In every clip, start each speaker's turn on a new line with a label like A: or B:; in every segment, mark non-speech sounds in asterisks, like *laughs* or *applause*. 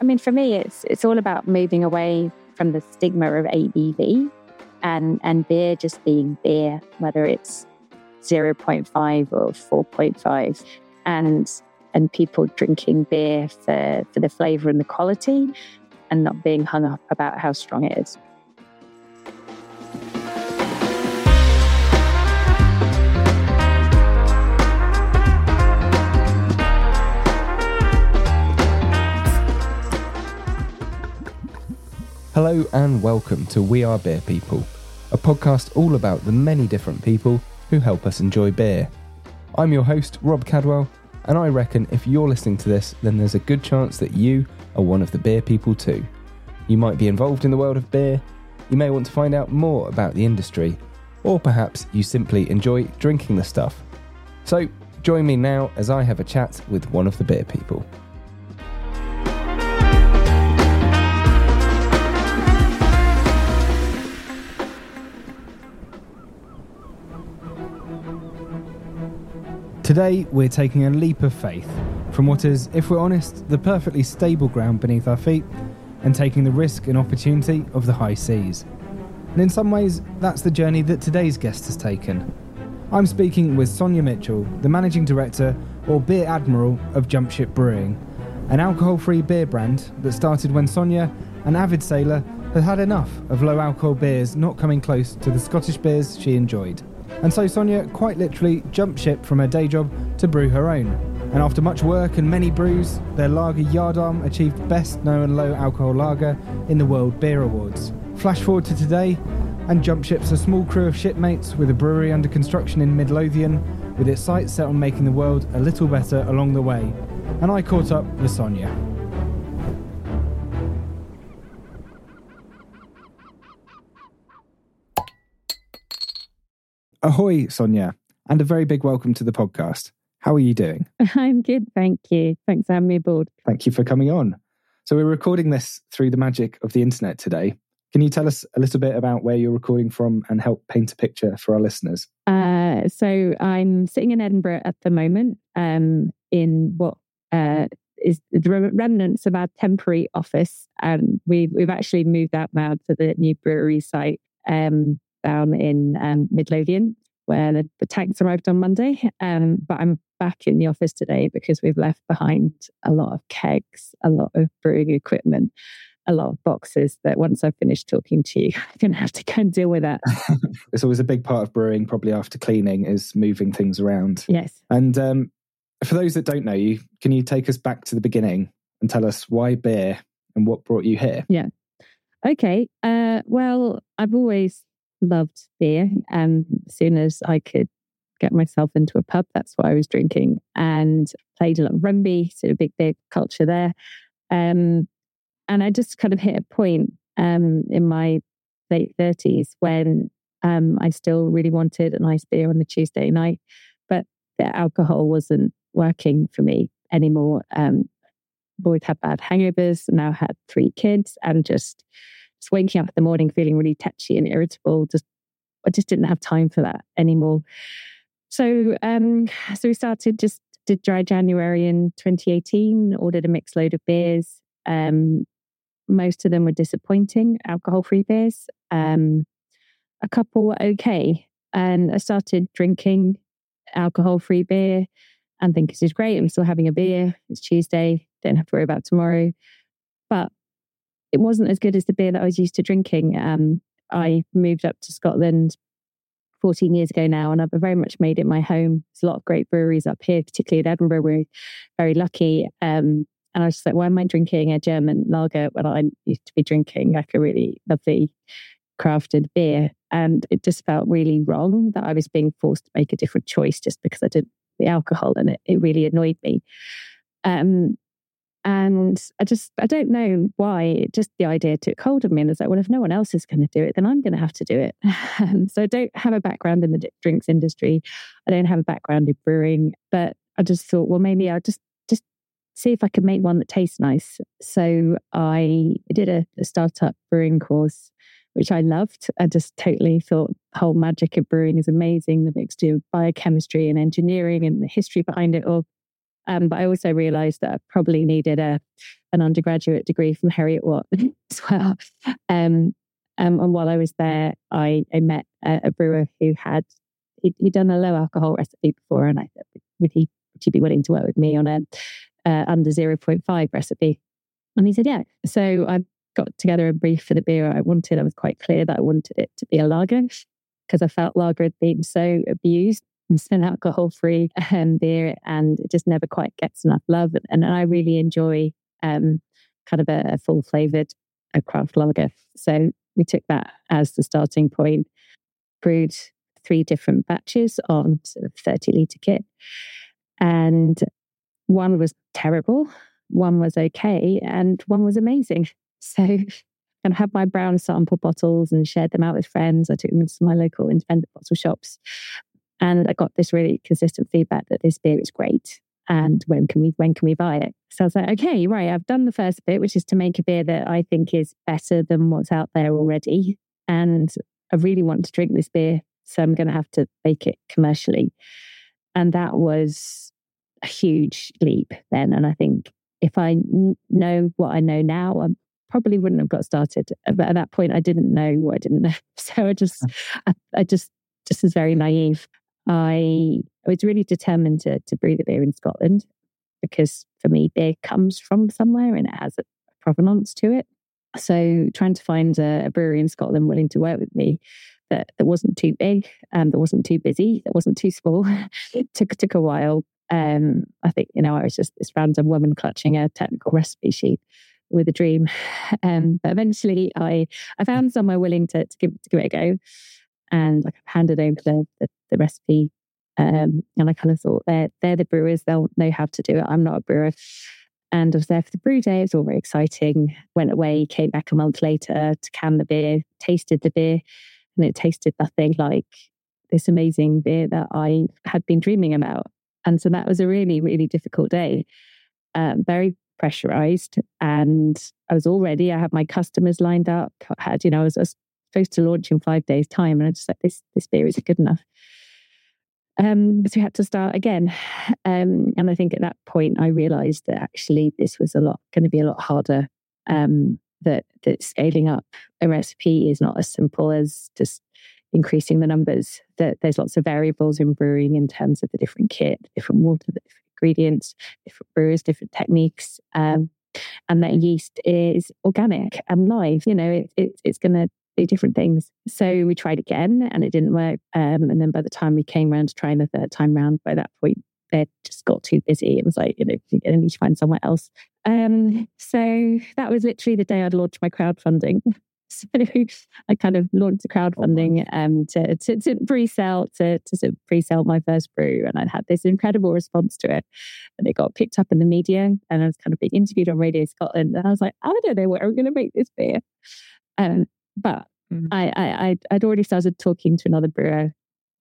A: I mean, for me, it's it's all about moving away from the stigma of ABV and and beer just being beer, whether it's 0.5 or 4.5, and and people drinking beer for, for the flavor and the quality and not being hung up about how strong it is.
B: Hello and welcome to We Are Beer People, a podcast all about the many different people who help us enjoy beer. I'm your host, Rob Cadwell, and I reckon if you're listening to this, then there's a good chance that you are one of the beer people too. You might be involved in the world of beer, you may want to find out more about the industry, or perhaps you simply enjoy drinking the stuff. So, join me now as I have a chat with one of the beer people. Today, we're taking a leap of faith from what is, if we're honest, the perfectly stable ground beneath our feet, and taking the risk and opportunity of the high seas. And in some ways, that's the journey that today's guest has taken. I'm speaking with Sonja Mitchell, the managing director or beer admiral of Jump Ship Brewing, an alcohol free beer brand that started when Sonja, an avid sailor, had had enough of low alcohol beers not coming close to the Scottish beers she enjoyed. And so Sonja quite literally jumped ship from her day job to brew her own. And after much work and many brews, their lager Yardarm achieved Best No and Low Alcohol Lager in the World Beer Awards. Flash forward to today, and Jump Ship's a small crew of shipmates with a brewery under construction in Midlothian, with its sights set on making the world a little better along the way. And I caught up with Sonja. Ahoy, Sonja, and a very big welcome to the podcast. How are you doing? *laughs*
A: I'm good, thank you. Thanks for having me aboard.
B: Thank you for coming on. So, we're recording this through the magic of the internet today. Can you tell us a little bit about where you're recording from and help paint a picture for our listeners?
A: Uh, so, I'm sitting in Edinburgh at the moment um, in what uh, is the remnants of our temporary office. And we've, we've actually moved out now to the new brewery site. Um, down in um, Midlothian, where the, the, tanks arrived on Monday. Um, but I'm back in the office today because we've left behind a lot of kegs, a lot of brewing equipment, a lot of boxes that once I've finished talking to you, *laughs* I'm going to have to go and deal with that. *laughs*
B: it's always a big part of brewing, probably after cleaning, is moving things around.
A: Yes.
B: And um, for those that don't know you, can you take us back to the beginning and tell us why beer and what brought you here?
A: Yeah. Okay. Uh, well, I've always loved beer. And as soon as I could get myself into a pub, that's what I was drinking and played a lot of rugby, so a big, big culture there. Um, and I just kind of hit a point um, in my late 30s when um, I still really wanted a nice beer on a Tuesday night, but the alcohol wasn't working for me anymore. Um, always had bad hangovers, now had three kids, and just just waking up in the morning feeling really tetchy and irritable. Just I just didn't have time for that anymore. So um, so we started just did dry January in 2018. Ordered a mixed load of beers. Um, most of them were disappointing, alcohol-free beers. Um, a couple were okay, and I started drinking alcohol-free beer and think this is great. I'm still having a beer. It's Tuesday. Don't have to worry about tomorrow. But it wasn't as good as the beer that I was used to drinking. Um, I moved up to Scotland 14 years ago now, and I've very much made it my home. There's a lot of great breweries up here, particularly in Edinburgh. We're very lucky. Um, and I was just like, why am I drinking a German lager when I used to be drinking like a really lovely crafted beer? And it just felt really wrong that I was being forced to make a different choice just because I didn't the alcohol, and it, it really annoyed me. Um, and I just, I don't know why, just the idea took hold of me. And it's like, well, if no one else is going to do it, then I'm going to have to do it. *laughs* so I don't have a background in the drinks industry. I don't have a background in brewing, but I just thought, well, maybe I'll just, just see if I can make one that tastes nice. So I did a, a startup brewing course, which I loved. I just totally thought the whole magic of brewing is amazing. The mixture of biochemistry and engineering and the history behind it all Um, but I also realized that I probably needed a an undergraduate degree from Heriot-Watt *laughs* as well. Um, um, and while I was there, I, I met a, a brewer who had he'd, he'd, done a low alcohol recipe before, and I said, "Would he would he be willing to work with me on a uh, under zero point five recipe?" And he said, "Yeah." So I got together a brief for the beer I wanted. I was quite clear that I wanted it to be a lager because I felt lager had been so abused and an alcohol free *laughs* um, beer, and it just never quite gets enough love. And, and I really enjoy um, kind of a, a full flavored a craft lager. So we took that as the starting point, brewed three different batches on sort of 30 litre kit. And one was terrible, one was okay, and one was amazing. *laughs* So I had my brown sample bottles and shared them out with friends. I took them to my local independent bottle shops. And I got this really consistent feedback that this beer is great. And when can we when can we buy it? So I was like, okay, right, I've done the first bit, which is to make a beer that I think is better than what's out there already. And I really want to drink this beer. So I'm going to have to make it commercially. And that was a huge leap then. And I think if I n- know what I know now, I probably wouldn't have got started. But at that point, I didn't know what I didn't know. *laughs* So I just, I, I just, just was very naive. I, was really determined to, to brew the beer in Scotland because for me, beer comes from somewhere and it has a provenance to it. So trying to find a, a brewery in Scotland willing to work with me that, that wasn't too big and that wasn't too busy, that wasn't too small, it *laughs* took took a while. Um, I think you know I was just this random woman clutching a technical recipe sheet with a dream. *sighs* Um, but eventually, I I found somewhere willing to, to give to give it a go, and I handed over the, the, the recipe um, and I kind of thought they're they're the brewers; they'll know how to do it. I'm not a brewer. And I was there for the brew day. It was all very exciting. Went away, came back a month later to can the beer, tasted the beer, and it tasted nothing like this amazing beer that I had been dreaming about. And so that was a really, really difficult day. Um, very pressurized. And I was already, I had my customers lined up. Had, you know, I was, I was supposed to launch in five days' time. And I just like, this, this beer isn't good enough. Um, so we had to start again. Um, and I think at that point, I realized that actually this was a lot going to be a lot harder. Um, that that scaling up a recipe is not as simple as just increasing the numbers. That there's lots of variables in brewing in terms of the different kit, different water, the different ingredients, different brewers, different techniques. Um, and that yeast is organic and live. You know, it, it it's going to do different things. So we tried again and it didn't work. Um, and then by the time we came around to trying the third time round, by that point, they just got too busy. It was like, you know, you're going to need to find somewhere else. Um, so that was literally the day I'd launched my crowdfunding. *laughs* So I kind of launched the crowdfunding um, to, to, to pre-sell to, to sort of pre-sell my first brew, and I'd had this incredible response to it, and it got picked up in the media, and I was kind of being interviewed on Radio Scotland, and I was like, I don't know where I'm going to make this beer, um, but mm. I, I, I'd already started talking to another brewer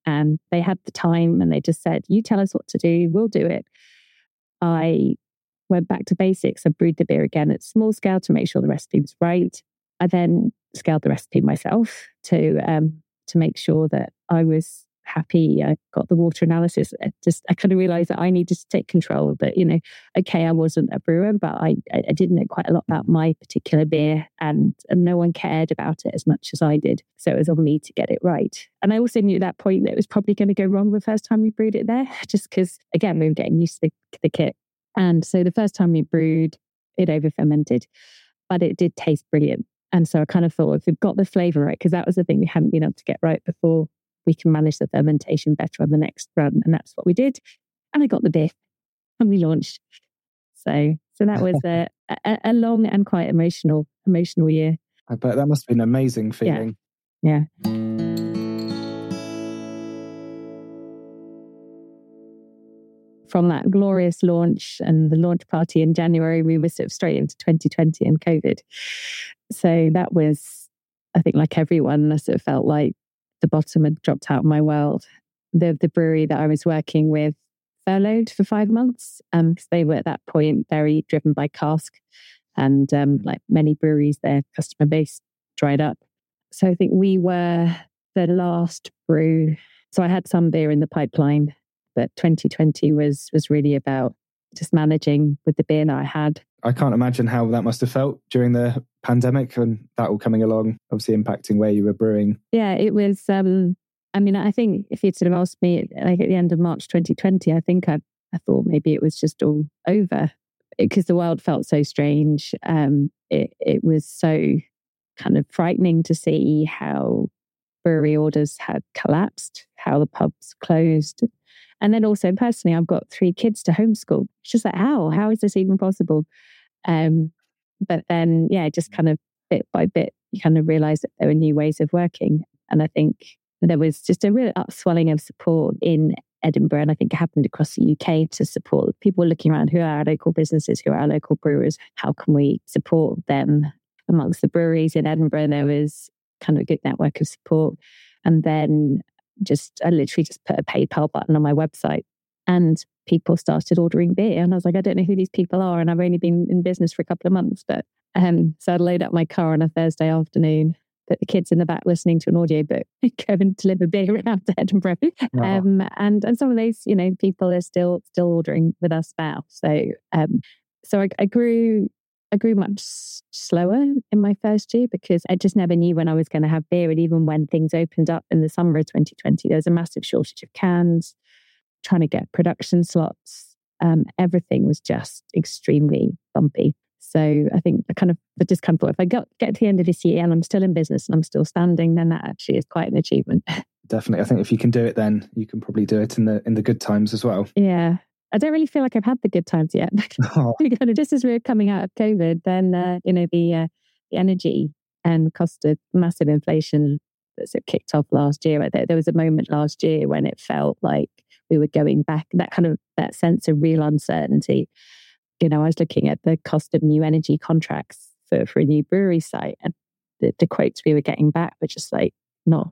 A: and they had the time and they just said, You tell us what to do, we'll do it. I went back to basics. I brewed the beer again at small scale to make sure the recipe was right. I then scaled the recipe myself to um, to make sure that I was happy. I got the water analysis. I just I kind of realized that I needed to take control. That you know, okay, I wasn't a brewer, but I I did know quite a lot about my particular beer, and and no one cared about it as much as I did. So it was on me to get it right. And I also knew at that point that it was probably going to go wrong the first time we brewed it there, *laughs* just because again we were getting used to the, the kit. And so the first time we brewed, it over fermented, but it did taste brilliant. And so I kind of thought, if we've got the flavor right, because that was the thing we hadn't been able to get right before, we can manage the fermentation better on the next run. And that's what we did. And I got the beer and we launched. So, so that was a, *laughs* a, a long and quite emotional, emotional year.
B: I bet that must have been an amazing feeling.
A: Yeah. yeah. From that glorious launch and the launch party in January, we were sort of straight into 2020 and COVID. So that was, I think, like everyone, I sort of felt like the bottom had dropped out of my world. The the brewery that I was working with furloughed for five months because um, they were at that point very driven by cask, and um, like many breweries, their customer base dried up. So I think we were the last brew. So I had some beer in the pipeline, but 2020 was was really about just managing with the beer that I had.
B: I can't imagine how that must have felt during the pandemic and that all coming along, obviously impacting where you were brewing.
A: Yeah, it was. Um, I mean, I think if you'd sort of asked me like at the end of March 2020, I think I, I thought maybe it was just all over because the world felt so strange. Um, it, it was so kind of frightening to see how brewery orders had collapsed, how the pubs closed. And then also personally, I've got three kids to homeschool. It's just like, how? How is this even possible? Um, but then, yeah, just kind of bit by bit, you kind of realize that there were new ways of working. And I think there was just a real upswelling of support in Edinburgh, and I think it happened across the UK to support people looking around who are our local businesses, who are our local brewers. How can we support them amongst the breweries in Edinburgh? There was kind of a good network of support. And then just, I literally just put a PayPal button on my website and people started ordering beer. And I was like, I don't know who these people are. And I've only been in business for a couple of months. But um, so I'd load up my car on a Thursday afternoon, put the kids in the back listening to an audiobook, *laughs* go and deliver beer around to *laughs* Edinburgh. Wow. Um, and and some of those, you know, people are still still ordering with us now. So um, so I, I grew I grew much slower in my first year because I just never knew when I was going to have beer. And even when things opened up in the summer of 2020, there was a massive shortage of cans, trying to get production slots. Um, everything was just extremely bumpy. So I think I kind of the just kind of thought if I got get to the end of this year and I'm still in business and I'm still standing, then that actually is quite an achievement. *laughs*
B: Definitely, I think if you can do it, then you can probably do it in the in the good times as well.
A: Yeah, I don't really feel like I've had the good times yet. *laughs* *laughs* Oh. just as we are coming out of COVID, then uh, you know the uh, the energy and cost of massive inflation that sort of kicked off last year. There, there was a moment last year when it felt like we were going back. That kind of that sense of real uncertainty. You know, I was looking at the cost of new energy contracts for for a new brewery site, and the, the quotes we were getting back were just like not.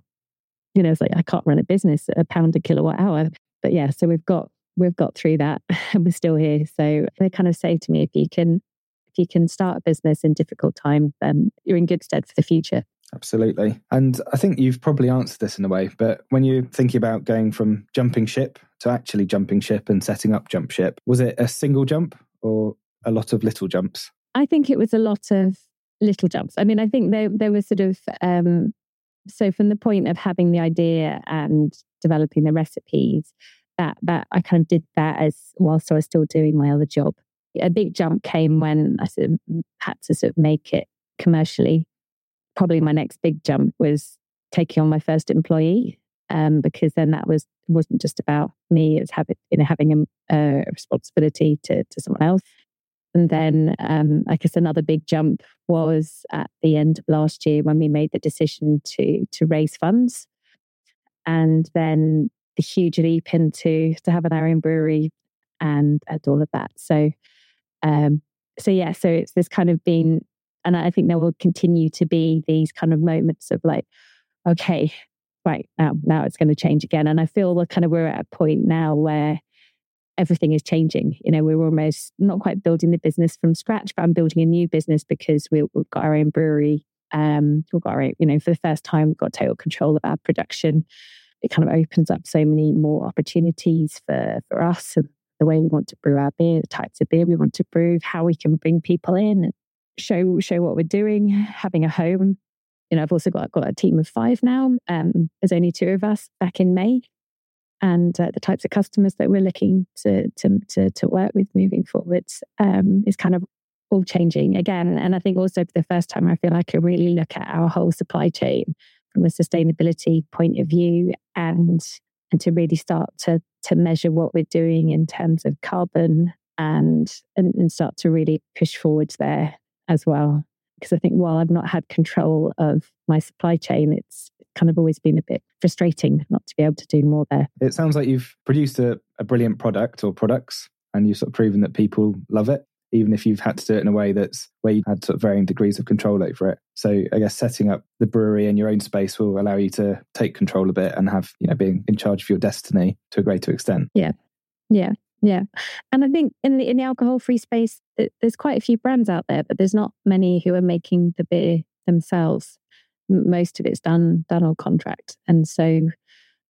A: You know, it's like I can't run a business at a pound a kilowatt hour. But yeah, so we've got we've got through that *laughs* and we're still here. So they kind of say to me, if you can, if you can start a business in difficult time, then you're in good stead for the future.
B: Absolutely. And I think you've probably answered this in a way, but when you're thinking about going from jumping ship to actually jumping ship and setting up jump ship, was it a single jump or a lot of little jumps?
A: I think it was a lot of little jumps. I mean, I think there there was sort of um, so from the point of having the idea and developing the recipes, that that I kind of did that as whilst I was still doing my other job. A big jump came when I sort of had to sort of make it commercially. Probably my next big jump was taking on my first employee, um, because then that was wasn't just about me; it was having you know having a, a responsibility to to someone else. And then, um, I guess another big jump was at the end of last year when we made the decision to to raise funds, and then the huge leap into to have an own brewery and, and all of that. So, um, so yeah, so it's this kind of been, and I think there will continue to be these kind of moments of like, okay, right now, now it's going to change again. And I feel that kind of we're at a point now where everything is changing. You know, we're almost not quite building the business from scratch, but I'm building a new business because we, have got our own brewery. Um, we've got our, you know, for the first time, we've got total control of our production it kind of opens up so many more opportunities for, for us and the way we want to brew our beer, the types of beer we want to brew, how we can bring people in, show show what we're doing, having a home. You know, I've also got got a team of five now. Um, there's only two of us back in May, and uh, the types of customers that we're looking to to to, to work with moving forwards um, is kind of all changing again. And I think also for the first time, I feel like I really look at our whole supply chain from a sustainability point of view and and to really start to to measure what we're doing in terms of carbon and and, and start to really push forwards there as well because I think while I've not had control of my supply chain, it's kind of always been a bit frustrating not to be able to do more there.
B: It sounds like you've produced a, a brilliant product or products and you've sort of proven that people love it even if you've had to do it in a way that's where you had sort of varying degrees of control over it. So I guess setting up the brewery in your own space will allow you to take control a bit and have, you know, being in charge of your destiny to a greater extent.
A: Yeah. Yeah. Yeah. And I think in the in the alcohol free space, there's quite a few brands out there, but there's not many who are making the beer themselves. Most of it's done done on contract. And so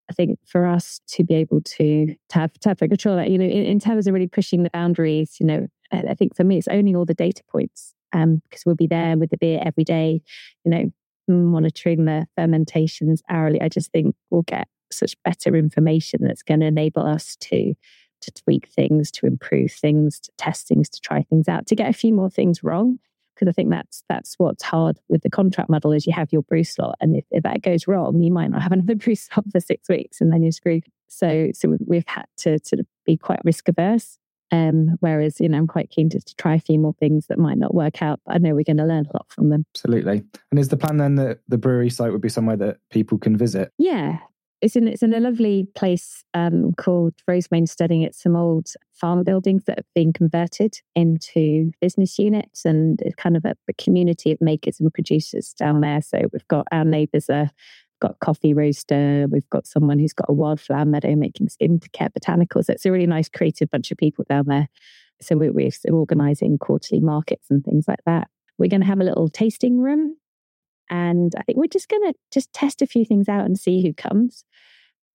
A: I think for us to be able to, to have to have control that, you know, in, in, terms of really pushing the boundaries, you know, I, I think for me it's owning all the data points um, because we'll be there with the beer every day, you know, monitoring the fermentations hourly. I just think we'll get such better information that's going to enable us to to tweak things, to improve things, to test things, to try things out, to get a few more things wrong because I think that's that's what's hard with the contract model is you have your brew slot, and if, if that goes wrong, you might not have *laughs* another brew slot for six weeks, and then you're screwed. So so we've had to sort of be quite risk averse. Um, whereas you know I'm quite keen to, to try a few more things that might not work out, but I know we're going to learn a lot from them.
B: Absolutely. And is the plan then that the brewery site would be somewhere that people can visit?
A: Yeah, it's in it's in a lovely place um, called Rosemain Steading. It's some old farm buildings that have been converted into business units, and it's kind of a, a community of makers and producers down there. So we've got our neighbours are got coffee roaster. We've got someone who's got a wildflower meadow making skincare botanicals. It's a really nice, creative bunch of people down there. So we're, we're organising quarterly markets and things like that. We're going to have a little tasting room and I think we're just going to just test a few things out and see who comes.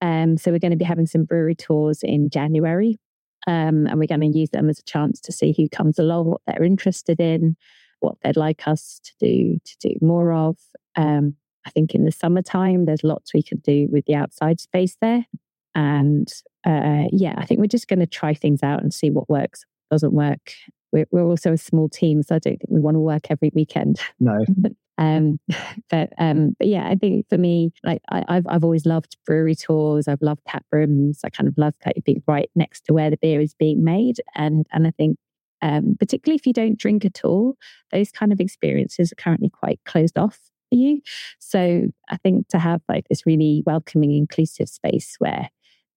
A: Um, so we're going to be having some brewery tours in January. Um, and we're going to use them as a chance to see who comes along, what they're interested in, what they'd like us to do to do more of. Um, I think in the summertime, there's lots we can do with the outside space there. And uh, yeah, I think we're just going to try things out and see what works, doesn't work. We're, we're also a small team, so I don't think we want to work every weekend.
B: No. *laughs*
A: Um, but um, but yeah, I think for me, like I, have I've always loved brewery tours. I've loved tap rooms. I kind of love like being right next to where the beer is being made, and and I think um, particularly if you don't drink at all, those kind of experiences are currently quite closed off you. So I think to have like this really welcoming, inclusive space where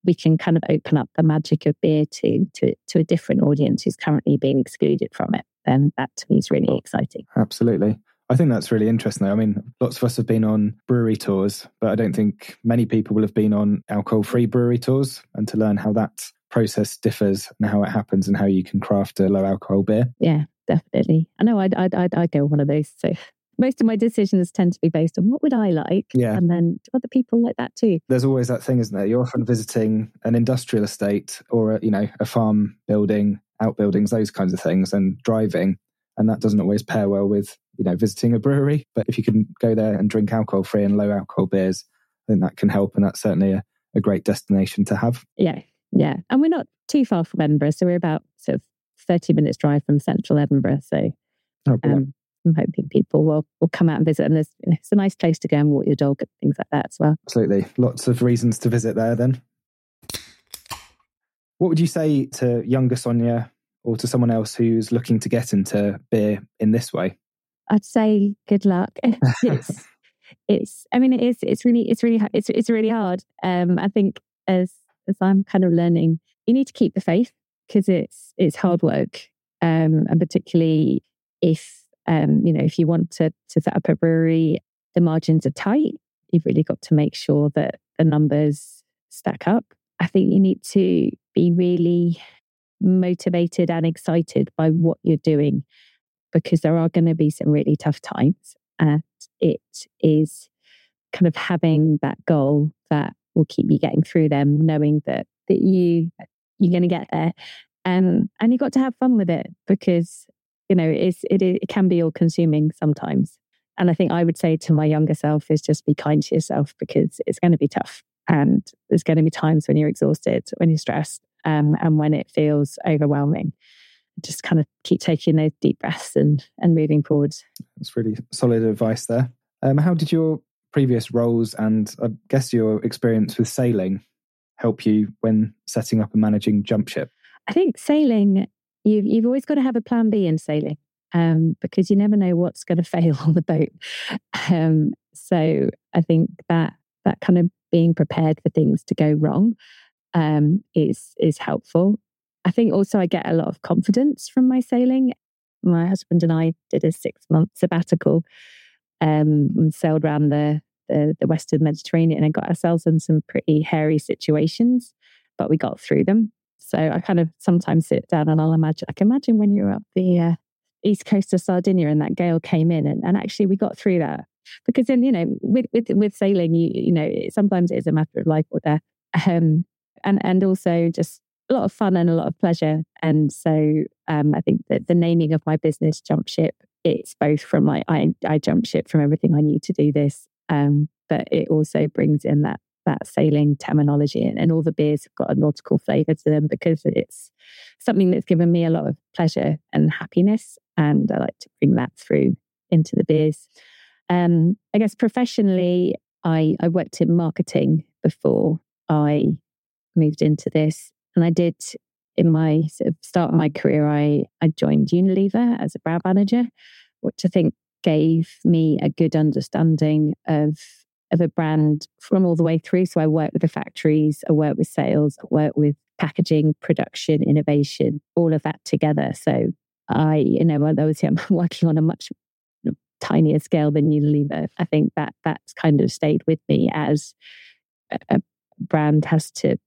A: we can kind of open up the magic of beer to to to a different audience who's currently being excluded from it, then that to me is really exciting.
B: Absolutely. I think that's really interesting. I mean, lots of us have been on brewery tours, but I don't think many people will have been on alcohol free brewery tours and to learn how that process differs and how it happens and how you can craft a low alcohol beer.
A: Yeah, definitely. I know I'd, I'd, I'd, I'd go one of those. So most of my decisions tend to be based on what would I like?
B: Yeah.
A: And then do other people like that too.
B: There's always that thing, isn't there? You're often visiting an industrial estate or, a, you know, a farm building, outbuildings, those kinds of things and driving. And that doesn't always pair well with you know, visiting a brewery. But if you can go there and drink alcohol free and low alcohol beers, I think that can help. And that's certainly a, a great destination to have.
A: Yeah. Yeah. And we're not too far from Edinburgh. So we're about sort of 30 minutes drive from central Edinburgh. So oh, um, I'm hoping people will, will come out and visit. And there's, it's a nice place to go and walk your dog and things like that as well.
B: Absolutely. Lots of reasons to visit there then. What would you say to younger Sonja or to someone else who's looking to get into beer in this way?
A: I'd say good luck. *laughs* *laughs* it's, it's, I mean, it is, it's really, it's really, it's, it's really hard. Um, I think as, as I'm kind of learning, you need to keep the faith because it's, it's hard work. Um, and particularly if, um, you know, if you want to, to set up a brewery, the margins are tight. You've really got to make sure that the numbers stack up. I think you need to be really motivated and excited by what you're doing because there are going to be some really tough times. And it is kind of having that goal that will keep you getting through them, knowing that that you you're going to get there, and and you've got to have fun with it because you know it's it it can be all consuming sometimes. And I think I would say to my younger self is just be kind to yourself because it's going to be tough, and there's going to be times when you're exhausted, when you're stressed, um, and when it feels overwhelming just kind of keep taking those deep breaths and and moving forwards.
B: That's really solid advice there. Um, how did your previous roles and I guess your experience with sailing help you when setting up and managing Jump Ship?
A: I think sailing, you've you've always got to have a plan B in sailing. Um, because you never know what's going *laughs* to fail on the boat. Um, so I think that that kind of being prepared for things to go wrong um, is is helpful. I think also I get a lot of confidence from my sailing. My husband and I did a six month sabbatical um, and sailed around the, the, the Western Mediterranean and got ourselves in some pretty hairy situations, but we got through them. So I kind of sometimes sit down and I'll imagine, I can imagine when you're up the uh, east coast of Sardinia and that gale came in, and, and actually we got through that because then you know with with with sailing, you you know sometimes it is a matter of life or death, um, and and also just a lot of fun and a lot of pleasure. And so um, I think that the naming of my business, Jump Ship, it's both from like I I jump ship from everything I need to do this, um, but it also brings in that that sailing terminology and, and all the beers have got a nautical flavour to them because it's something that's given me a lot of pleasure and happiness. And I like to bring that through into the beers. Um, I guess professionally, I, I worked in marketing before I moved into this. And I did in my sort of start of my career, I, I joined Unilever as a brand manager, which I think gave me a good understanding of of a brand from all the way through. So I work with the factories, I work with sales, I work with packaging, production, innovation, all of that together. So I, you know, obviously I'm *laughs* working on a much tinier scale than Unilever. I think that that's kind of stayed with me as a brand has to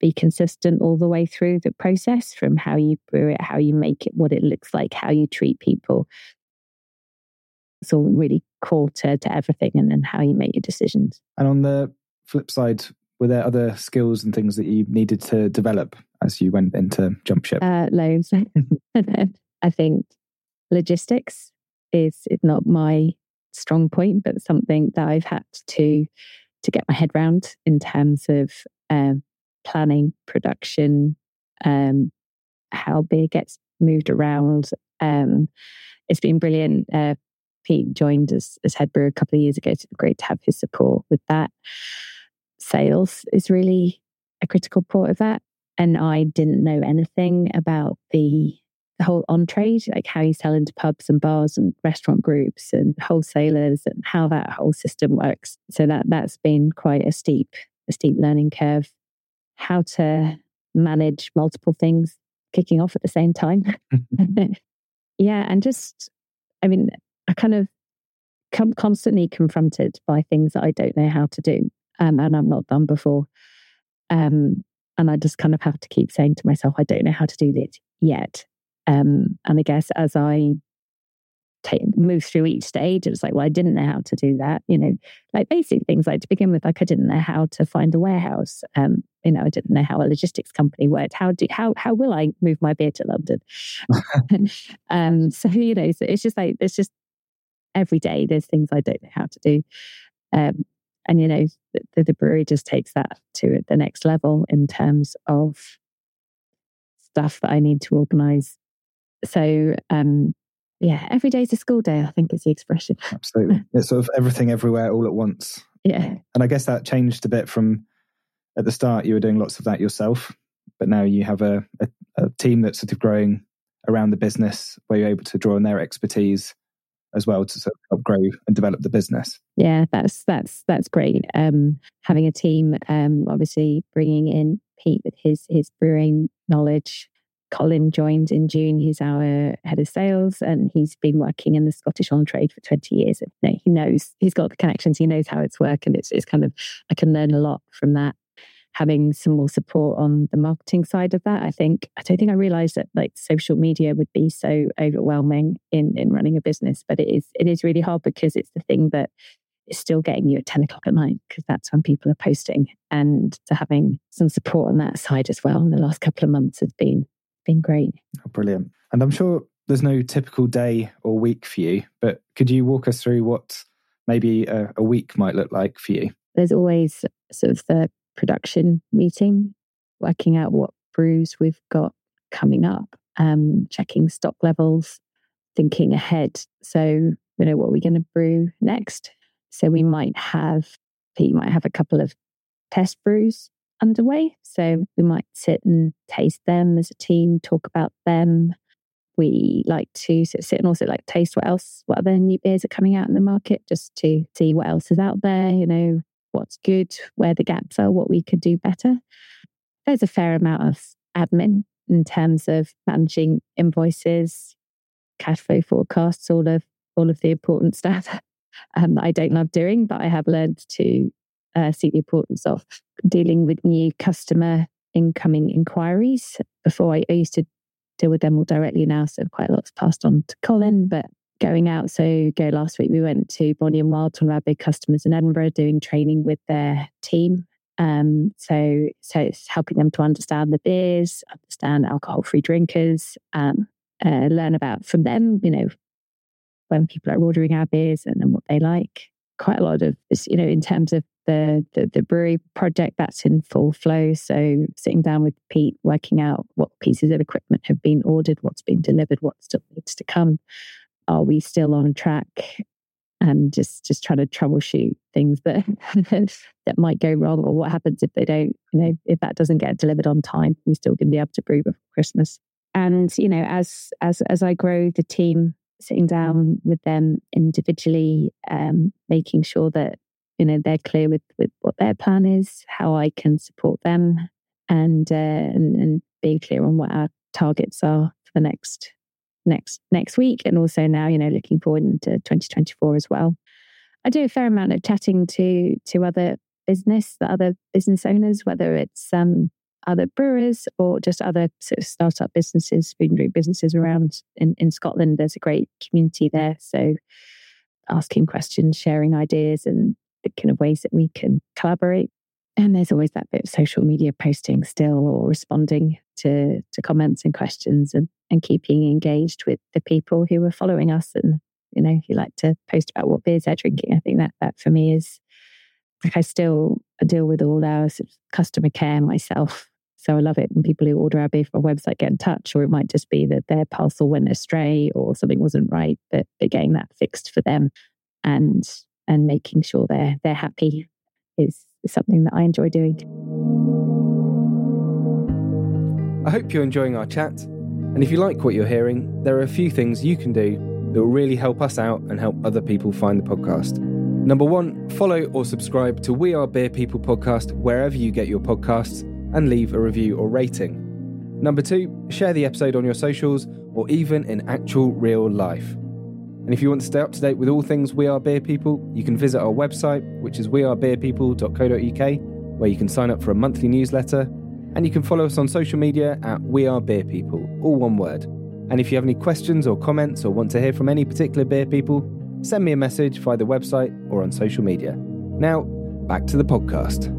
A: be consistent all the way through the process from how you brew it, how you make it, what it looks like, how you treat people it's all really core to, to everything and then how you make your decisions.
B: And on the flip side, were there other skills and things that you needed to develop as you went into jump ship?
A: Uh, loads. *laughs* *laughs* I think logistics is not my strong point, but something that I've had to to get my head round in terms of um, planning, production, um, how beer gets moved around. Um, it's been brilliant. Uh, Pete joined as, as head brewer a couple of years ago. So great to have his support with that. Sales is really a critical part of that. And I didn't know anything about the the whole on trade, like how you sell into pubs and bars and restaurant groups and wholesalers and how that whole system works. So that that's been quite a steep, a steep learning curve. How to manage multiple things kicking off at the same time. *laughs* *laughs* yeah, and just I mean, I kind of come constantly confronted by things that I don't know how to do um, and I've not done before. Um, and I just kind of have to keep saying to myself, I don't know how to do this yet. Um, and I guess as I take, move through each stage, it's like, well, I didn't know how to do that. You know, like basic things like to begin with, like I didn't know how to find a warehouse. Um, you know, I didn't know how a logistics company worked. How do how how will I move my beer to London? *laughs* *laughs* um, so you know, so it's just like it's just every day there's things I don't know how to do. Um, and, you know, the, the brewery just takes that to the next level in terms of stuff that I need to organize. So, um, yeah, every day's a school day, I think is the expression.
B: Absolutely. *laughs* It's sort of everything everywhere all at once.
A: Yeah.
B: And I guess that changed a bit from at the start, you were doing lots of that yourself, but now you have a, a, a team that's sort of growing around the business where you're able to draw on their expertise as well to sort of help grow and develop the business.
A: Yeah, that's that's that's great. Um, having a team, um, obviously bringing in Pete with his his brewing knowledge. Colin joined in June. He's our head of sales, and he's been working in the Scottish on trade for twenty years. he knows he's got the connections. He knows how it's work, and it's it's kind of I can learn a lot from that having some more support on the marketing side of that. I think I don't think I realized that like social media would be so overwhelming in in running a business, but it is it is really hard because it's the thing that is still getting you at 10 o'clock at night because that's when people are posting. And to having some support on that side as well in the last couple of months has been been great.
B: Oh, brilliant. And I'm sure there's no typical day or week for you, but could you walk us through what maybe a, a week might look like for you?
A: There's always sort of the production meeting, working out what brews we've got coming up, um, checking stock levels, thinking ahead. So, you know, what are we going to brew next? So we might have, Pete might have a couple of test brews underway. So we might sit and taste them as a team, talk about them. We like to sit and also like taste what else, what other new beers are coming out in the market, just to see what else is out there. You know, what's good, where the gaps are, what we could do better. There's a fair amount of admin in terms of managing invoices, cash flow forecasts, all of all of the important *laughs* stuff um, that I don't love doing, but I have learned to uh, see the importance of dealing with new customer incoming inquiries. Before I, I used to deal with them all directly now, so quite a lot's passed on to Colin, but going out. So go last week we went to Bonnie and Wild, one of our big customers in Edinburgh, doing training with their team. Um, so so it's helping them to understand the beers, understand alcohol free drinkers, um, uh, learn about from them, you know, when people are ordering our beers and, and what they like. Quite a lot of you know, in terms of the, the, the brewery project that's in full flow. So sitting down with Pete, working out what pieces of equipment have been ordered, what's been delivered, what still needs to come. Are we still on track? And just just trying to troubleshoot things that *laughs* that might go wrong, or what happens if they don't, you know, if that doesn't get delivered on time, we still to be able to brew before Christmas. And you know, as as as I grow the team, sitting down with them individually, um, making sure that you know they're clear with with what their plan is, how I can support them, and uh, and, and being clear on what our targets are for the next next next week, and also now you know looking forward into 2024 as well. I do a fair amount of chatting to to other business, the other business owners, whether it's um, other brewers or just other sort of startup businesses, food and drink businesses around in, in Scotland. There's a great community there. So asking questions, sharing ideas, and the kind of ways that we can collaborate. And there's always that bit of social media posting still or responding to, to comments and questions and, and keeping engaged with the people who are following us and, you know, who like to post about what beers they're drinking. I think that that for me is like I still deal with all our sort of customer care myself. So I love it when people who order our beer from our website get in touch, or it might just be that their parcel went astray or something wasn't right, but, but getting that fixed for them and and making sure they're they're happy is something that I enjoy doing.
B: I hope you're enjoying our chat. And if you like what you're hearing, there are a few things you can do that will really help us out and help other people find the podcast. Number one, follow or subscribe to We Are Beer People podcast wherever you get your podcasts and leave a review or rating. Number two, share the episode on your socials or even in actual real life. And if you want to stay up to date with all things We Are Beer People, you can visit our website, which is wearebeerpeople.co.uk, where you can sign up for a monthly newsletter. And you can follow us on social media at We Are Beer People, all one word. And if you have any questions or comments or want to hear from any particular beer people, send me a message via the website or on social media. Now, back to the podcast.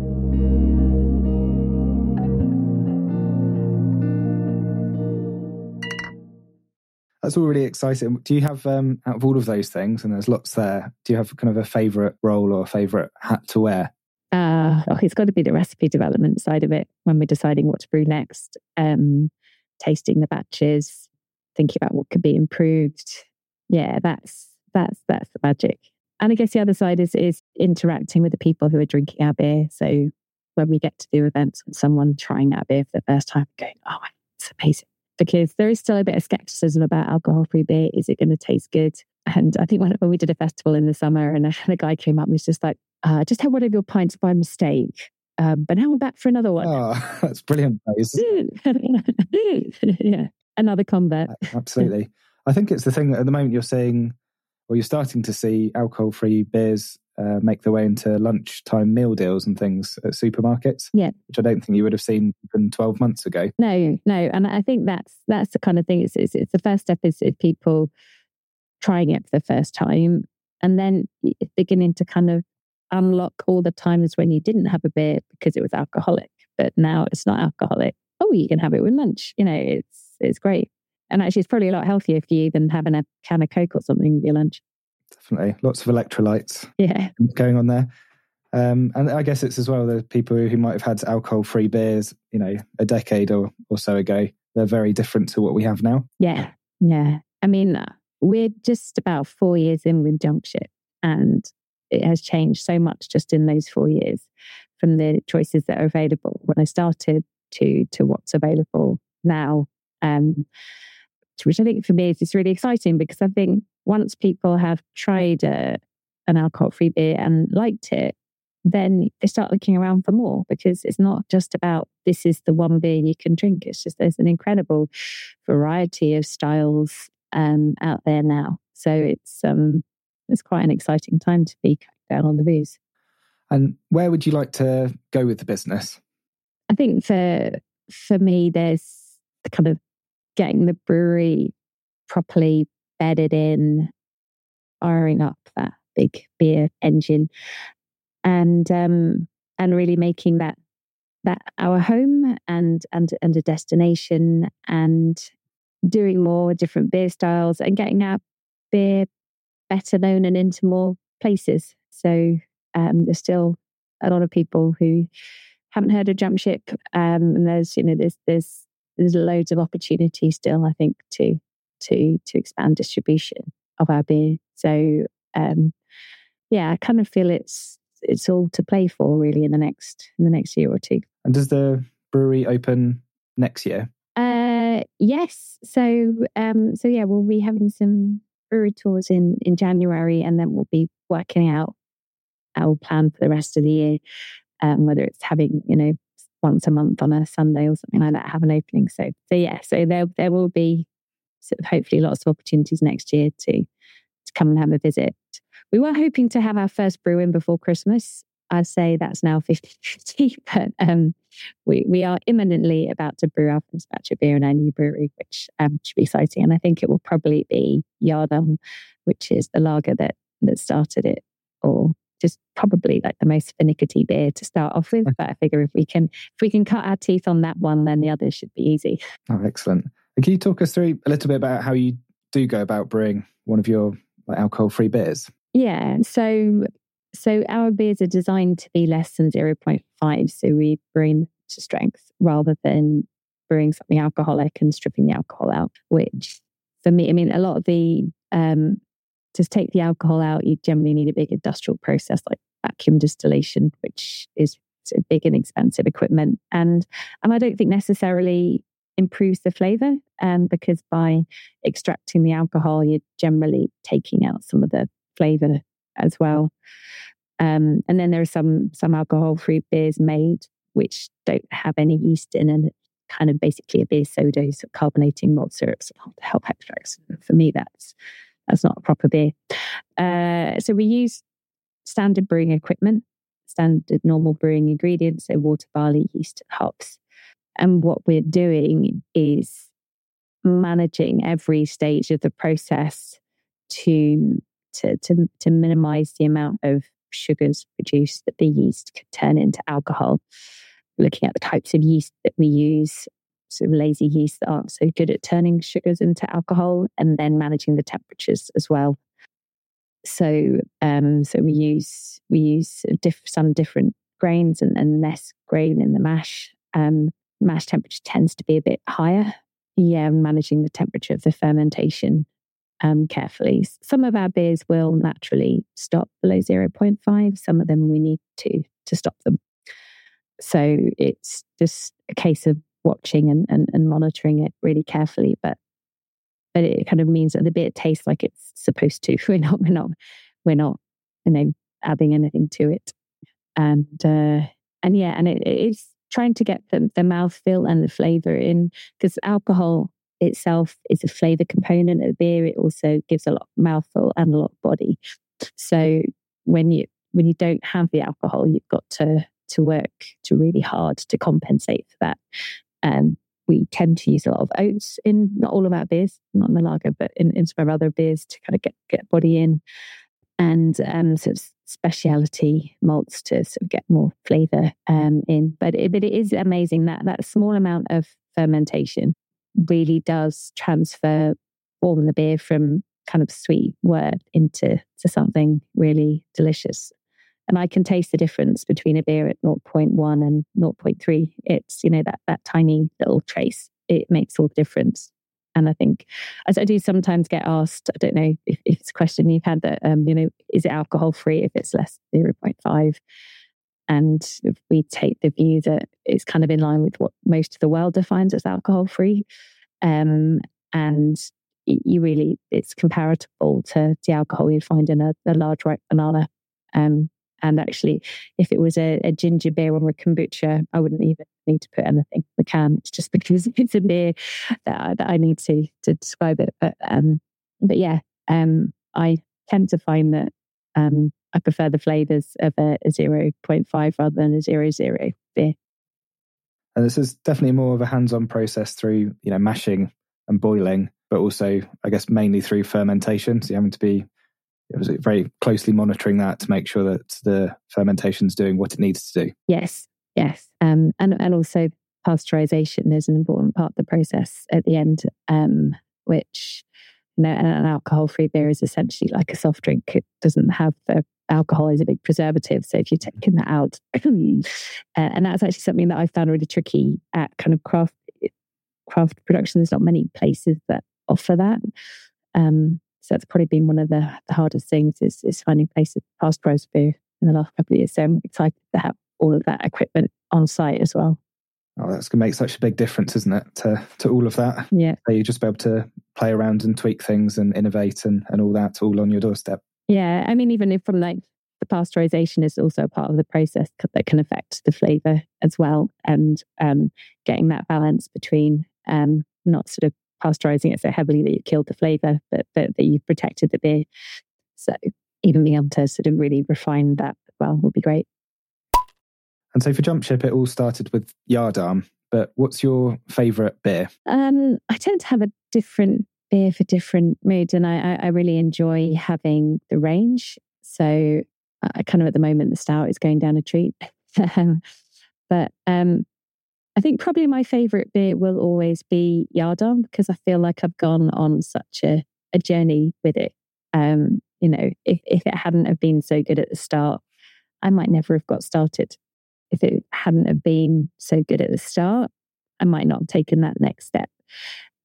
B: that's all really exciting. Do you have, um, out of all of those things, and there's lots there, do you have kind of a favourite role or a favourite hat to wear?
A: Uh, oh, it's got to be the recipe development side of it when we're deciding what to brew next, um, tasting the batches, thinking about what could be improved. Yeah, that's that's that's the magic. And I guess the other side is is interacting with the people who are drinking our beer. So when we get to do events with someone trying our beer for the first time, going, "Oh, it's amazing! because there is still a bit of skepticism about alcohol free beer. Is it going to taste good? And I think when, when we did a festival in the summer and a, *laughs* and a guy came up and was just like, uh, just had one of your pints by mistake. Um, but now we're back for another one.
B: Oh, *laughs* that's brilliant. *laughs*
A: yeah, another convert.
B: Absolutely. I think it's the thing that at the moment you're seeing, or you're starting to see alcohol free beers uh, make their way into lunchtime meal deals and things at supermarkets.
A: Yeah,
B: which I don't think you would have seen even twelve months ago.
A: No, no, and I think that's that's the kind of thing. It's, it's, it's the first step is, is people trying it for the first time, and then beginning to kind of unlock all the times when you didn't have a beer because it was alcoholic, but now it's not alcoholic. Oh, you can have it with lunch. You know, it's it's great. And actually, it's probably a lot healthier for you than having a can of Coke or something with your lunch
B: definitely lots of electrolytes.
A: Yeah,
B: going on there. Um, and I guess it's as well the people who might have had alcohol-free beers, you know, a decade or, or so ago. They're very different to what we have now.
A: Yeah, yeah. I mean, we're just about four years in with Jump Ship, and it has changed so much just in those four years from the choices that are available when I started to to what's available now. Um, which I think for me is just really exciting because I think once people have tried a, an alcohol free beer and liked it, then they start looking around for more because it's not just about this is the one beer you can drink. It's just there's an incredible variety of styles um, out there now. So it's um, it's quite an exciting time to be down on the booze.
B: And where would you like to go with the business?
A: I think for for me, there's the kind of getting the brewery properly bedded in firing up that big beer engine and um, and really making that that our home and and and a destination and doing more different beer styles and getting our beer better known and into more places. So um, there's still a lot of people who haven't heard of Jump Ship, um, and there's you know there's there's there's loads of opportunity still. I think to to to expand distribution of our beer. So um, yeah, I kind of feel it's it's all to play for really in the next in the next year or two.
B: And does the brewery open next year?
A: Uh, yes. So um, so yeah, we'll be having some brewery tours in in January, and then we'll be working out our plan for the rest of the year. Um, whether it's having you know once a month on a Sunday or something like that, have an opening. So so yeah, so there there will be sort of hopefully lots of opportunities next year to to come and have a visit. We were hoping to have our first brew in before Christmas. I'd say that's now 50 50, *laughs* but um, we, we are imminently about to brew our first batch of beer in our new brewery, which um, should be exciting. And I think it will probably be Yardarm, which is the lager that, that started it, or just probably like the most finicky beer to start off with. *laughs* But I figure if we can if we can cut our teeth on that one, then the others should be easy.
B: Oh, excellent. Can you talk us through a little bit about how you do go about brewing one of your like, alcohol-free beers?
A: Yeah. So so our beers are designed to be less than 0.5. So we bring to strength rather than brewing something alcoholic and stripping the alcohol out, which for me, I mean, a lot of the, um, to take the alcohol out, you generally need a big industrial process like vacuum distillation, which is a big and expensive equipment. And, and I don't think necessarily improves the flavor um, because by extracting the alcohol, you're generally taking out some of the flavor as well. Um, and then there are some some alcohol free beers made which don't have any yeast in and kind of basically a beer soda, so carbonating malt syrups, hop extracts. For me, that's that's not a proper beer. Uh, so we use standard brewing equipment, standard normal brewing ingredients, so water, barley, yeast, hops. And what we're doing is managing every stage of the process to to to, to minimize the amount of sugars produced that the yeast could turn into alcohol. Looking at the types of yeast that we use, sort of lazy yeast that aren't so good at turning sugars into alcohol, and then managing the temperatures as well. So, um, so we use we use diff- some different grains and, and less grain in the mash. Um, mash temperature tends to be a bit higher. Yeah, managing the temperature of the fermentation um, carefully. Some of our beers will naturally stop below 0.5. Some of them we need to to stop them. So it's just a case of watching and, and, and monitoring it really carefully. But but it kind of means that the beer tastes like it's supposed to. *laughs* We're not we're not we're not you know adding anything to it. And uh, and yeah, and it, it's trying to get the, the mouthfeel and the flavor in because alcohol itself is a flavor component of beer. It also gives a lot of mouthfeel and a lot of body. So when you when you don't have the alcohol, you've got to to work to really hard to compensate for that. And we tend to use a lot of oats in not all of our beers, not in the lager, but in, in some of our other beers to kind of get get body in, and um, sort of specialty malts to sort of get more flavor um, in. But it, but it is amazing that that small amount of fermentation really does transfer all the beer from kind of sweet wort into to something really delicious. And I can taste the difference between a beer at 0.1 and 0.3. It's, you know, that that tiny little trace. It makes all the difference. And I think, as I do sometimes get asked, I don't know if, if it's a question you've had that, um, you know, is it alcohol free if it's less 0.5? And we take the view that it's kind of in line with what most of the world defines as alcohol free. Um, and you really, it's comparable to the alcohol you'd find in a, a large ripe banana. Um, and actually, if it was a, a, ginger beer or a kombucha, I wouldn't even need to put anything in the can. It's just *laughs* because it's a beer that I, that I need to to describe it. But um, but yeah, um, I tend to find that um, I prefer the flavors of a, a 0.5 rather than a 00 beer.
B: And this is definitely more of a hands-on process through, you know, mashing and boiling, but also, I guess, mainly through fermentation. So you're having to be it was very closely monitoring that to make sure that the fermentation's doing what it needs to do.
A: Yes, yes, um, and and also pasteurization is an important part of the process at the end, um, which know, an alcohol-free beer is essentially like a soft drink. It doesn't have the alcohol is a big preservative. So if you're taking that out, *clears throat* uh, and that's actually something that I found really tricky at kind of craft craft production. There's not many places that offer that. Um, so that's probably been one of the, the hardest things is, is finding places past roast beer in the last couple of years. So I'm excited to have all of that equipment on site as well.
B: Oh, that's going to make such a big difference, isn't it, to, to all of that?
A: Yeah.
B: So you just be able to play around and tweak things and innovate and, and all that all on your doorstep.
A: Yeah. I mean, even if from like the pasteurization is also part of the process that can affect the flavor as well. And um, getting that balance between um, not sort of pasteurizing it so heavily that you killed the flavor, but, but that you've protected the beer. So even being able to sort of really refine that well would be great.
B: And so for Jump Ship, it all started with Yardarm. But what's your favourite beer?
A: Um, I tend to have a different beer for different moods, and I, I really enjoy having the range. So, I kind of at the moment, the stout is going down a treat. *laughs* but um, I think probably my favourite beer will always be Yardarm because I feel like I've gone on such a, a journey with it. Um, you know, if, if it hadn't have been so good at the start, I might never have got started. If it hadn't have been so good at the start, I might not have taken that next step.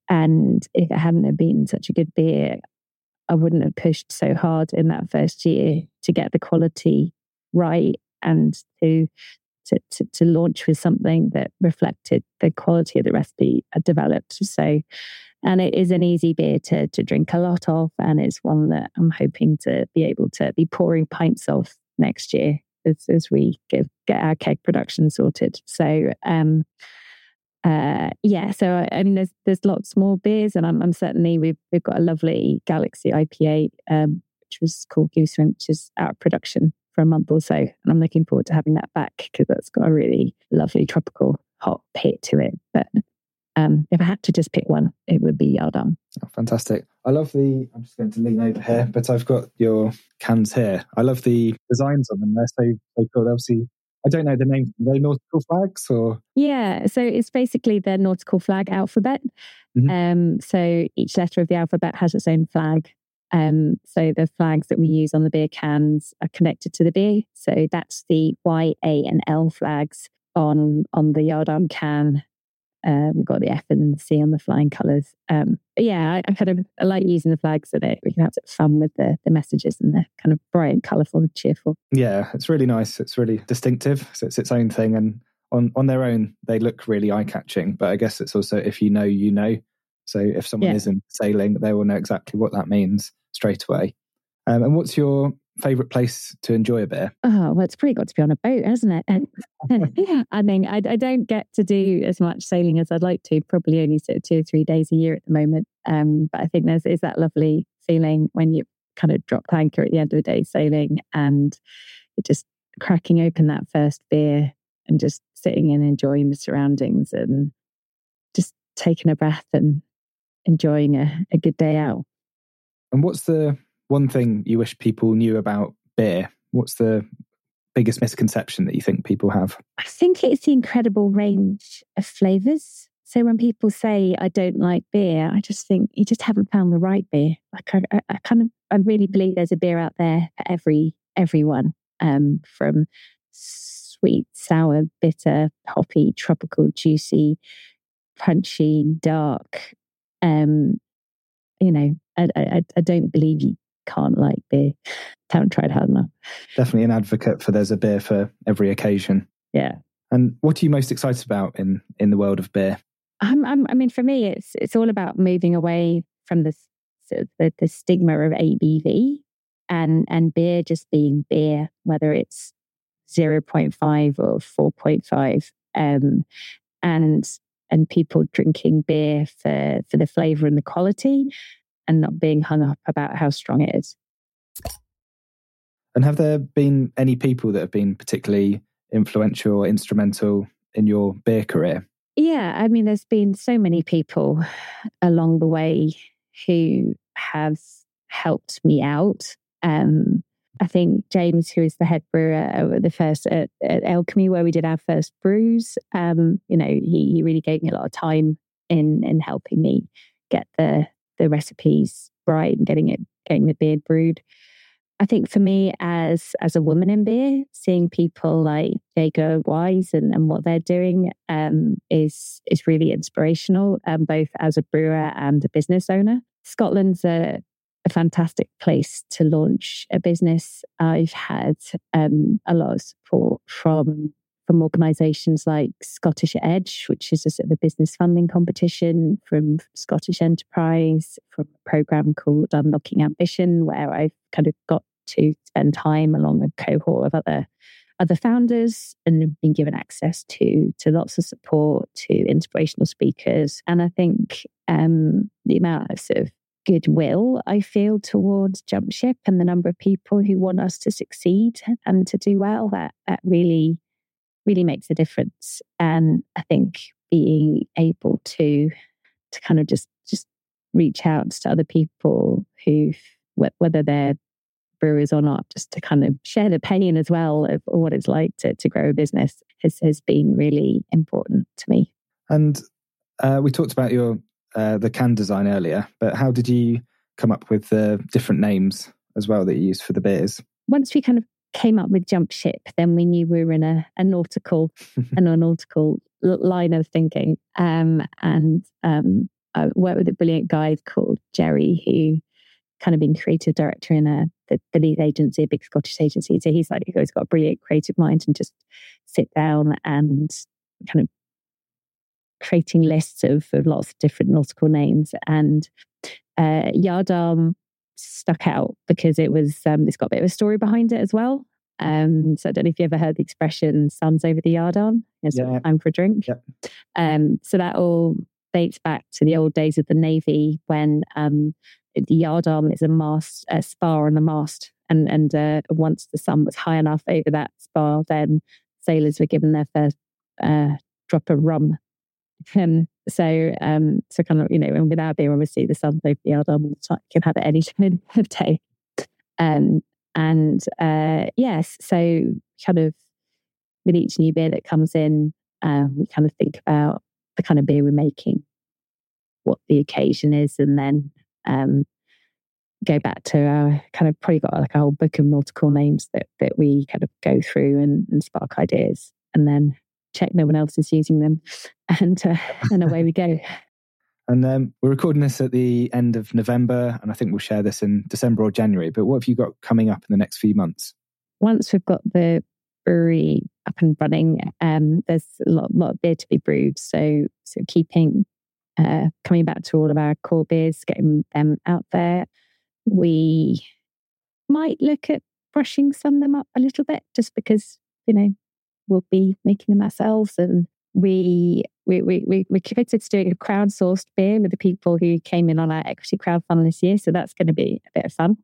A: And if it hadn't have been such a good beer, I wouldn't have pushed so hard in that first year to get the quality right and to to, to, to launch with something that reflected the quality of the recipe I developed. So, and it is an easy beer to, to drink a lot of, and it's one that I'm hoping to be able to be pouring pints of next year as, as we get, get our keg production sorted. So, um, uh, yeah, so I mean, there's there's lots more beers, and I'm, I'm certainly we've we've got a lovely Galaxy IPA, um, which was called Goose which is out of production for a month or so. And I'm looking forward to having that back because that's got a really lovely tropical hot pit to it. But um, if I had to just pick one, it would be Yardarm.
B: Oh, fantastic. I love the, I'm just going to lean over here, but I've got your cans here. I love the designs on them. They're so, so cool. They're obviously, I don't know the name. Are they nautical flags or?
A: Yeah. So it's basically the nautical flag alphabet. Mm-hmm. Um, so each letter of the alphabet has its own flag. Um, so the flags that we use on the beer cans are connected to the beer. So that's the Y, A, and L flags on on the Yardarm can. Um, we've got the F and the C on the flying colours. Um, yeah, I, I, kind of I like using the flags in it. We can have some fun with the, the messages and the kind of bright, colourful, and cheerful.
B: Yeah, it's really nice. It's really distinctive. So it's its own thing, and on on their own, they look really eye catching. But I guess it's also if you know, you know. So if someone yeah. isn't sailing, they will know exactly what that means straight away. Um, and what's your favourite place to enjoy a beer?
A: Oh, well, it's pretty good to be on a boat, hasn't it? And, *laughs* *laughs* I mean, I, I, don't get to do as much sailing as I'd like to, probably only sort of two or three days a year at the moment. Um, but I think there's is that lovely feeling when you kind of drop anchor at the end of the day sailing and just cracking open that first beer and just sitting and enjoying the surroundings and just taking a breath and enjoying a, a good day out.
B: And what's the one thing you wish people knew about beer? What's the biggest misconception that you think people have?
A: I think it's the incredible range of flavors. So when people say I don't like beer, I just think you just haven't found the right beer. Like I, I kind of, I really believe there's a beer out there for every everyone, um, from sweet, sour, bitter, hoppy, tropical, juicy, punchy, dark. Um, you know, I, I, I don't believe you can't like beer. Haven't tried hard enough.
B: Definitely an advocate for there's a beer for every occasion.
A: Yeah.
B: And what are you most excited about in in the world of beer?
A: I'm, I'm, i mean, for me, it's it's all about moving away from the the, the stigma of ABV and and beer just being beer, whether it's zero point five or four point five, um, and and people drinking beer for for the flavor and the quality and not being hung up about how strong it is.
B: And have there been any people that have been particularly influential or instrumental in your beer career?
A: Yeah, I mean, there's been so many people along the way who have helped me out Um, I think James, who is the head brewer, uh, the first at, at Alchemy, where we did our first brews, um, you know, he, he really gave me a lot of time in in helping me get the the recipes right and getting it getting the beer brewed. I think for me as as a woman in beer, seeing people like Jaega Wise and, and what they're doing um, is is really inspirational, um, both as a brewer and a business owner. Scotland's a, a fantastic place to launch a business. I've had um, a lot of support from from organisations like Scottish Edge, which is a sort of a business funding competition, from Scottish Enterprise, from a program called Unlocking Ambition, where I've kind of got to spend time along a cohort of other other founders and been given access to to lots of support to inspirational speakers. And i think um, the amount of sort of goodwill I feel towards Jump Ship and the number of people who want us to succeed and to do well, that, that really, really makes a difference. And I think being able to to kind of just just reach out to other people who whether they're brewers or not, just to kind of share the pain as well of what it's like to, to grow a business has, has been really important to me.
B: And uh, we talked about your uh, the can design earlier, but how did you come up with the different names as well that you used for the beers?
A: Once we kind of came up with Jump Ship, then we knew we were in a, a nautical, *laughs* a nautical line of thinking. Um, and um, I worked with a brilliant guy called Jerry, who kind of been creative director in a the, the lead agency, a big Scottish agency. So he's like, he's got a brilliant creative mind and just sit down and kind of creating lists of, of lots of different nautical names. And uh, Yardarm stuck out because it was um, it's got a bit of a story behind it as well. Um, so I don't know if you ever heard the expression "suns over the yardarm." It's yeah. time for a drink.
B: Yep.
A: Um, so that all dates back to the old days of the navy when um, the yardarm is a mast, a spar on the mast, and and uh, once the sun was high enough over that spar, then sailors were given their first uh, drop of rum um, so, um, so kind of, you know, and without being obviously the sun over the yardarm all *laughs* the can have it any time of day. Um, and uh, yes, so kind of with each new beer that comes in, um, we kind of think about the kind of beer we're making, what the occasion is, and then um, go back to our kind of probably got like a whole book of nautical names that that we kind of go through and, and spark ideas, and then check no one else is using them, *laughs* and uh, and away we go. *laughs*
B: And um, we're recording this at the end of November, and I think we'll share this in December or January. But what have you got coming up in the next few months?
A: Once we've got the brewery up and running, um, there's a lot, lot of beer to be brewed. So, so keeping uh, coming back to all of our core beers, getting them out there. We might look at brushing some of them up a little bit, just because you know we'll be making them ourselves. And we we we we we committed to doing a crowdsourced beer with the people who came in on our equity crowdfund this year. So that's going to be a bit of fun.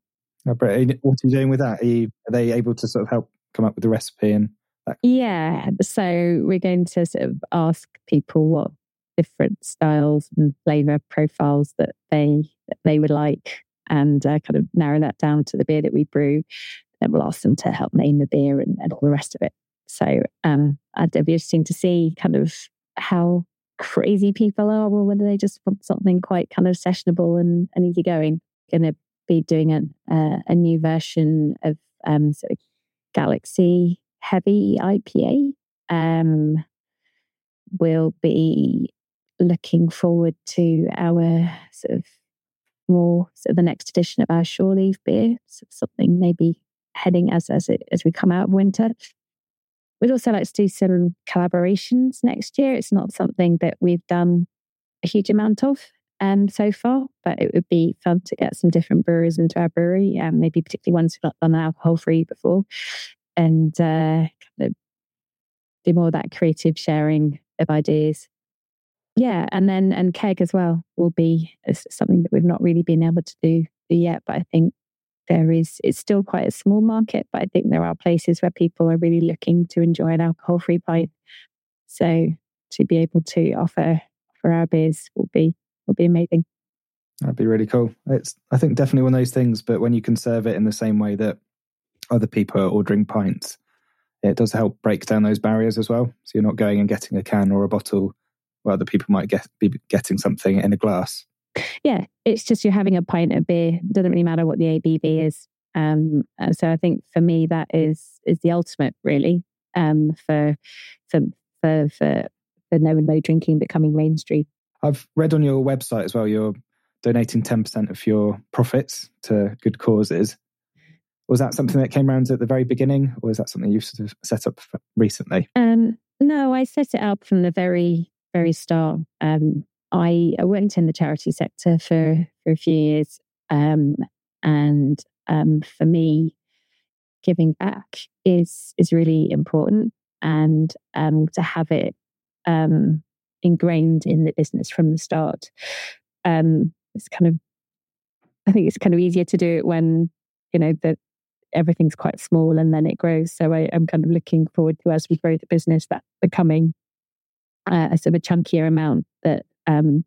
B: Oh, what are you doing with that? Are, you, are they able to sort of help come up with the recipe and that?
A: Yeah. So we're going to sort of ask people what different styles and flavor profiles that they that they would like and uh, kind of narrow that down to the beer that we brew. Then we'll ask them to help name the beer and, and all the rest of it. So um, it'd be interesting to see kind of how crazy people are, or whether they just want something quite kind of sessionable and, and easygoing. Going to be doing a, uh, a new version of um, sort of Galaxy Heavy IPA. Um, we'll be looking forward to our sort of more sort of the next edition of our shore leave beer, so something maybe heading as as it as we come out of winter. We'd also like to do some collaborations next year. It's not something that we've done a huge amount of um, so far, but it would be fun to get some different brewers into our brewery, um, maybe particularly ones who've not done alcohol free before, and uh, kind of do more of that creative sharing of ideas. Yeah, and then and keg as well will be something that we've not really been able to do yet, but I think there is it's still quite a small market, but I think there are places where people are really looking to enjoy an alcohol free pint. So to be able to offer for our beers will be will be amazing.
B: That'd be really cool. It's, I think, definitely one of those things. But when you can serve it in the same way that other people are ordering pints, it does help break down those barriers as well. So you're not going and getting a can or a bottle where other people might get be getting something in a glass.
A: Yeah, it's just you're having a pint of beer. It doesn't really matter what the ABV is. Um, so I think for me that is is the ultimate really um, for for for for for no and low drinking becoming mainstream.
B: I've read on your website as well. You're donating ten percent of your profits to good causes. Was that something that came around at the very beginning, or is that something you've sort of set up recently?
A: Um, no, I set it up from the very very start. Um, I, I worked in the charity sector for for a few years, um, and um, for me, giving back is is really important, and um, to have it um, ingrained in the business from the start. Um, it's kind of, I think it's kind of easier to do it when you know that everything's quite small and then it grows. So I, am kind of looking forward to as we grow the business that becoming uh, a sort of a chunkier amount that um,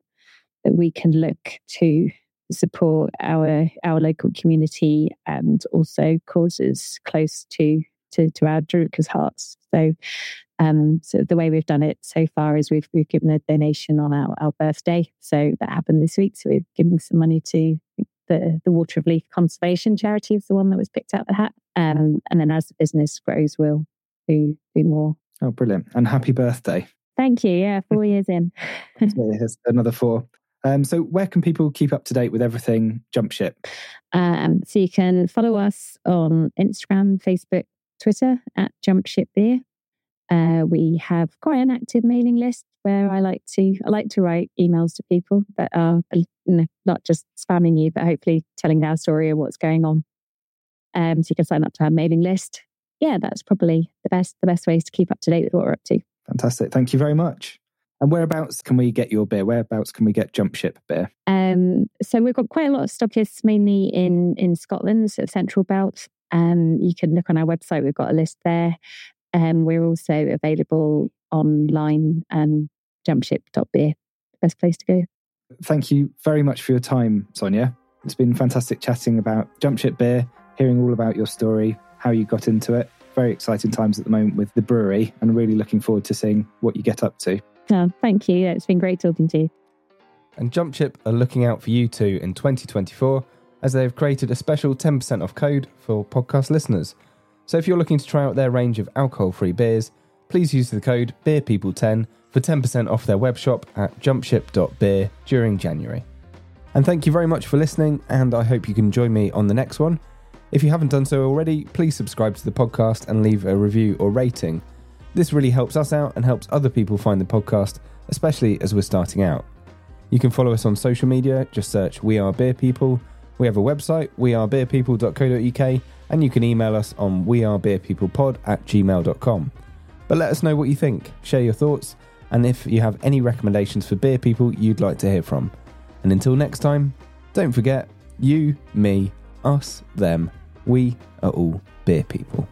A: that we can look to support our our local community and also causes close to to, to our Druka's hearts. So, um, so the way we've done it so far is we've we've given a donation on our, our birthday. So that happened this week. So we're giving some money to the the Water of Leith Conservation Charity is the one that was picked out the hat. Um, and then as the business grows, we'll do do more.
B: Oh, brilliant! And happy birthday!
A: Thank you. Yeah, four years in.
B: Another four. Um, so, where can people keep up to date with everything Jump Ship?
A: Um, so, you can follow us on Instagram, Facebook, Twitter at Jump Ship Beer. Uh, we have quite an active mailing list where I like to I like to write emails to people that are you know, not just spamming you, but hopefully telling our story and what's going on. Um, so you can sign up to our mailing list. Yeah, that's probably the best the best ways to keep up to date with what we're up to.
B: Fantastic. Thank you very much. And whereabouts can we get your beer? Whereabouts can we get Jump Ship beer?
A: Um, so we've got quite a lot of stockists, mainly in in Scotland, so Central Belt. Um, you can look on our website; we've got a list there. Um, we're also available online, um, jumpship.beer, the best place to go.
B: Thank you very much for your time, Sonja. It's been fantastic chatting about Jump Ship beer, hearing all about your story, how you got into it. Very exciting times at the moment with the brewery, and really looking forward to seeing what you get up to.
A: Oh, thank you. It's been great talking to you.
C: And Jump Ship are looking out for you too in 2024 as they have created a special 10% off code for podcast listeners. So if you're looking to try out their range of alcohol free beers, please use the code BeerPeople10 for 10% off their web shop at jumpship.beer during January. And thank you very much for listening, and I hope you can join me on the next one. If you haven't done so already, please subscribe to the podcast and leave a review or rating. This really helps us out and helps other people find the podcast, especially as we're starting out. You can follow us on social media, just search We Are Beer People. We have a website, wearebeerpeople.co.uk, and you can email us on wearebeerpeoplepod at gmail.com. But let us know what you think, share your thoughts, and if you have any recommendations for beer people you'd like to hear from. And until next time, don't forget you, me, us, them, we are all beer people.